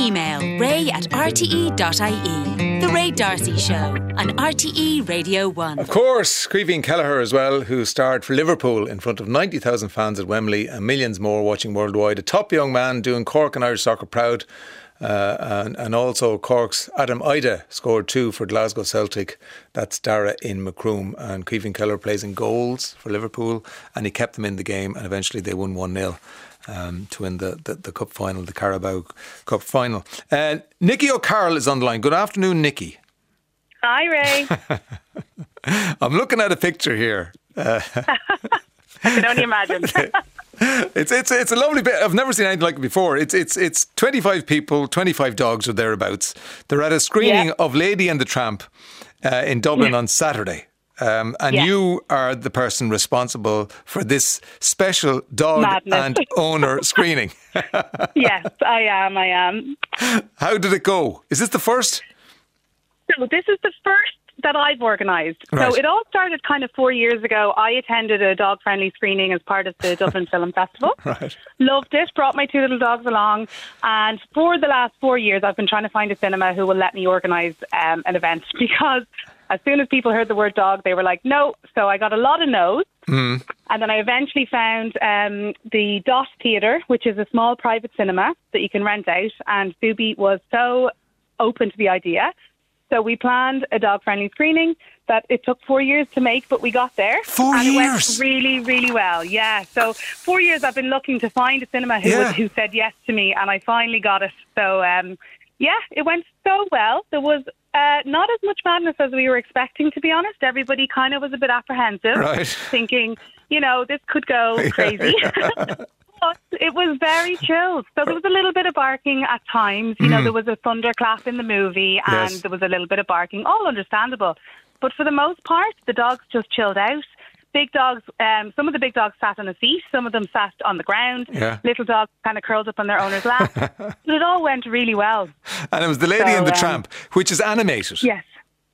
email ray at rte.ie. The Ray Darcy Show on RTE Radio 1. Of course, Caoimhín Kelleher as well, who starred for Liverpool in front of 90,000 fans at Wembley and millions more watching worldwide. A top young man doing Cork and Irish soccer proud. Uh, and, and also Cork's Adam Idah scored two for Glasgow Celtic. That's Dara in Macroom. And Caoimhín Kelleher plays in goals for Liverpool and he kept them in the game and eventually they won 1 0 um, to win the, the, the, cup final, the Carabao Cup final. Uh, Nikki O'Carroll is on the line. Good afternoon, Nikki. Hi, Ray. I'm looking at a picture here. Uh, I can only imagine. it's it's it's a lovely bit. I've never seen anything like it before. It's it's it's 25 people, 25 dogs or thereabouts. They're at a screening yeah. of Lady and the Tramp uh, in Dublin yeah. on Saturday. Um, and you are the person responsible for this special dog Madness. and owner screening. yes, I am. I am. How did it go? Is this the first? So this is the first that I've organised. Right. So it all started kind of four years ago. I attended a dog friendly screening as part of the Dublin Film Festival. Right. Loved it, brought my two little dogs along. And for the last four years, I've been trying to find a cinema who will let me organise um, an event because as soon as people heard the word dog, they were like, no. So I got a lot of no's. Mm. And then I eventually found um, the Dot Theatre, which is a small private cinema that you can rent out. And Subi was so open to the idea so we planned a dog friendly screening that it took four years to make, but we got there. Four and years? It went really, really well. Yeah. So four years I've been looking to find a cinema who, yeah. who said yes to me, and I finally got it. So, um, yeah, it went so well. There was uh, not as much madness as we were expecting, to be honest. Everybody kind of was a bit apprehensive, right. thinking, you know, this could go crazy. but it was very chilled. So there was a little bit of barking at times. You mm. know, there was a thunderclap in the movie and yes. there was a little bit of barking, all understandable. But for the most part, the dogs just chilled out. Big dogs, um, some of the big dogs sat on a seat, some of them sat on the ground. Yeah. Little dogs kind of curled up on their owner's lap. but it all went really well. And it was The Lady so, and the um, Tramp, which is animated. Yes.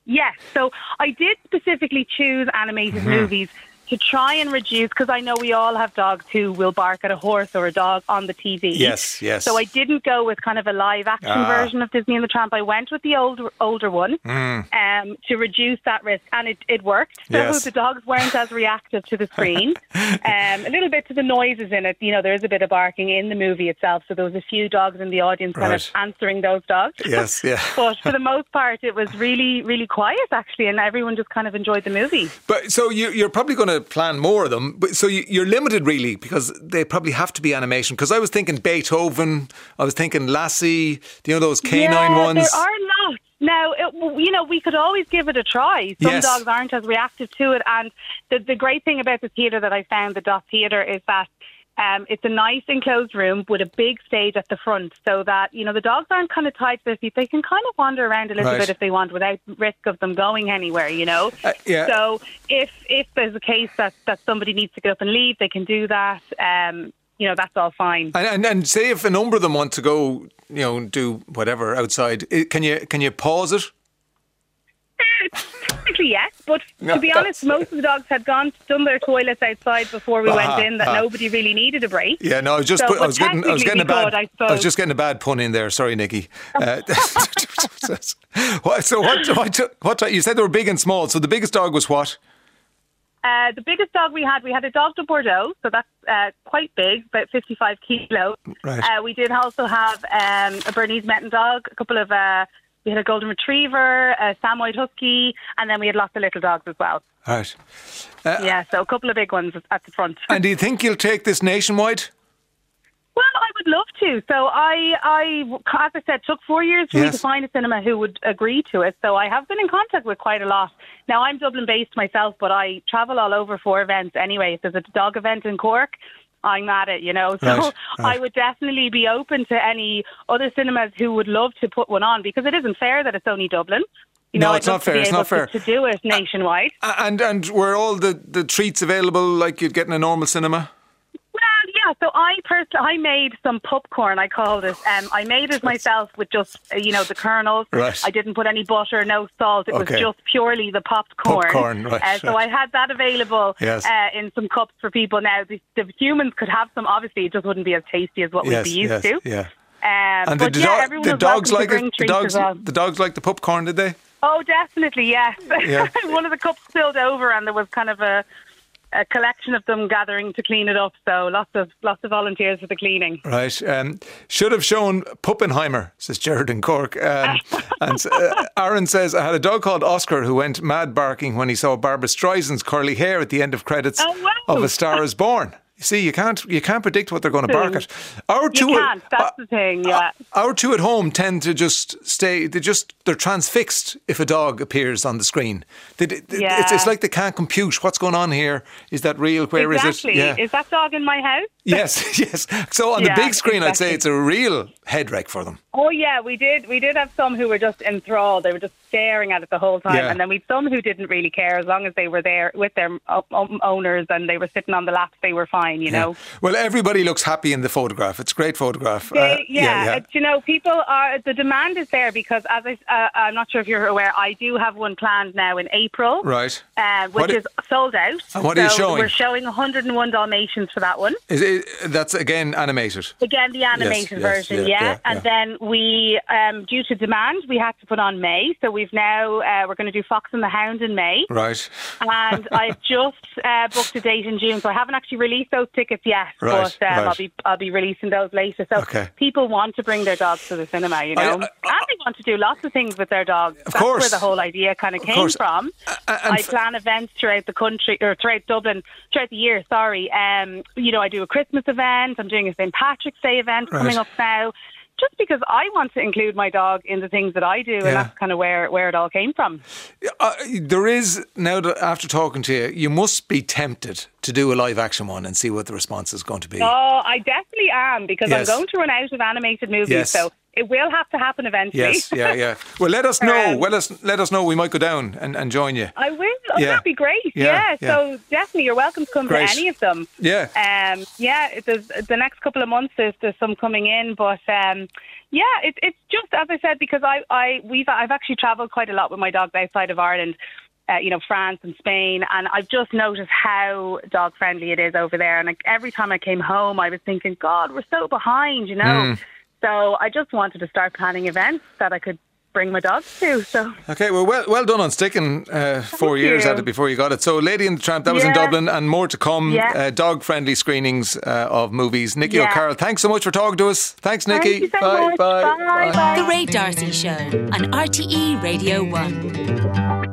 Yes. So I did specifically choose animated mm-hmm. movies to try and reduce because I know we all have dogs who will bark at a horse or a dog on the TV. Yes, yes. So I didn't go with kind of a live action ah. version of Disney and the Tramp. I went with the older older one mm. um, to reduce that risk, and it, it worked. So yes. the dogs weren't as reactive to the screen. um, a little bit to the noises in it. You know, there is a bit of barking in the movie itself, so there was a few dogs in the audience kind of answering those dogs. Yes, yeah. but for the most part, it was really, really quiet actually, and everyone just kind of enjoyed the movie. But so you, you're probably going to plan more of them. But so you, are limited really because they probably have to be animation. Because I was thinking Beethoven, I was thinking Lassie, you know those canine yeah, ones. There are lots. Now, it, you know, we could always give it a try. Some yes. dogs aren't as reactive to it. And the, the great thing about the theatre that I found, the Dot Theatre, is that um, it's a nice enclosed room with a big stage at the front so that, you know, the dogs aren't kind of tied to their seat. They can kind of wander around a little right. bit if they want without risk of them going anywhere, you know. Uh, yeah. So if if there's a case that, that somebody needs to get up and leave, they can do that. Um, you know, that's all fine. And, and, and say if a number of them want to go, you know, do whatever outside, can you can you pause it? Technically, yes, but to be honest, most of the dogs had gone done their toilets outside before we went in. That nobody really needed a break. Yeah, no, I was just so, put, I was getting I was getting a bad I, I, was just getting a bad pun in there. Sorry, Nikki. Uh, so what, what? What? You said they were big and small. So the biggest dog was what? Uh, the biggest dog we had, we had a dogue de Bordeaux, so that's uh, quite big, about 55 kilos. Right. Uh, we did also have um, a Bernese Mountain Dog, a couple of uh, we had a golden retriever, a Samoyed husky, and then we had lots of little dogs as well. Right. Uh, yeah, so a couple of big ones at the front. And do you think you'll take this nationwide? Well, I would love to. So I, I, as I said, took four years for yes. me to find a cinema who would agree to it. So I have been in contact with quite a lot. Now I'm Dublin based myself, but I travel all over for events anyway. There's a dog event in Cork, I'm at it, you know. So right, right. I would definitely be open to any other cinemas who would love to put one on because it isn't fair that it's only Dublin. You no, know, it's not fair. It's not fair to, to, do it nationwide. And and were all the, the treats available like you'd get in a normal cinema? Yeah, so I personally I made some popcorn. I called it. Um, I made it myself with just uh, you know the kernels. Right. I didn't put any butter, no salt. It okay. was just purely the popped corn. Popcorn, right, uh, so I had that available yes. uh, in some cups for people. Now the, the, humans could have some. Obviously, it just wouldn't be as tasty as what yes, we'd be used yes, to. Yeah. and the, yeah, do- the dogs like it. The dogs, well. the dogs like the popcorn, did they? Oh, definitely, yes. Yeah. One of the cups spilled over, and there was kind of a a collection of them gathering to clean it up. So lots of lots of volunteers for the cleaning. Right. Um, should have shown Puppenheimer, says Jared in Cork. Um, and uh, Aaron says, I had a dog called Oscar who went mad barking when he saw Barbra Streisand's curly hair at the end of credits Oh, wow. of A Star Is Born. You see, you can't you can't predict what they're going to bark hmm. at. Our You two, can't. That's the thing. Yeah. our two at home tend to just stay. They just they're transfixed if a dog appears on the screen. They, they- Yeah. it's, it's like they can't compute what's going on here. Is that real? Where is it? exactly. Is that dog in my house? Yes, yes. So on Yeah, the big screen, I'd say it's a real head wreck for them. Oh yeah, we did. We did have some who were just enthralled. They were just staring at it the whole time, Yeah. and then we had some who didn't really care as long as they were there with their owners and they were sitting on the lap. They were fine, you know. Well, everybody looks happy in the photograph. It's a great photograph. They, Uh, yeah, it's, you know, people are the demand is there because, as I, uh, I'm not sure if you're aware, I do have one planned now in April, Right. Uh, which What is sold out. And what are you So showing? We're showing 101 Dalmatians for that one. Is it, that's again animated. Again, the animated yes, version, yeah, yeah. yeah, And then we, um, due to demand, we had to put on May. So we've now uh, we're going to do Fox and the Hound in May, Right. and I've just uh, booked a date in June. So I haven't actually released those tickets yet, Right, but um, right. I'll be I'll be releasing those later. So Okay. people want to bring their dogs to the cinema, you I- know, I- and they want to do lots of things with their dogs. Of That's course. where the whole idea kind of came course. from. and I plan events throughout the country or throughout Dublin throughout the year. Sorry, um, you know, I do a Christmas event. I'm doing a St Patrick's Day event Right. coming up now. Just because I want to include my dog in the things that I do, Yeah. and that's kind of where, where it all came from. Uh, there is now that after talking to you, you must be tempted to do a live action one and see what the response is going to be. Oh, I definitely am because Yes. I'm going to run out of animated movies, Yes. so it will have to happen eventually. Yes, yeah, yeah. Well, let us know. Um, well, us, let us know. We might go down and, and join you. I will. Oh, Yeah. that'd be great. Yeah, Yeah. yeah. So definitely, you're welcome to come Great. to any of them. Yeah. Um. Yeah. There's the next couple of months. There's, there's some coming in, but um. Yeah. It, it's just as I said because I I we've I've actually travelled quite a lot with my dogs outside of Ireland. Uh, you know, France and Spain, and I've just noticed how dog friendly it is over there. And like, every time I came home, I was thinking, God, we're so behind, you know. Hmm. So I just wanted to start planning events that I could bring my dogs to. So Okay, well, well, well done on sticking uh, four years you. at it before you got it. So, Lady and the Tramp, that was in Dublin, and more to come. Yeah. Uh, dog-friendly screenings uh, of movies. Nikki Yeah. O'Carroll, thanks so much for talking to us. Thanks, Thank Nikki. you so bye, much. bye, Bye, bye. The Ray Darcy Show on RTE Radio 1.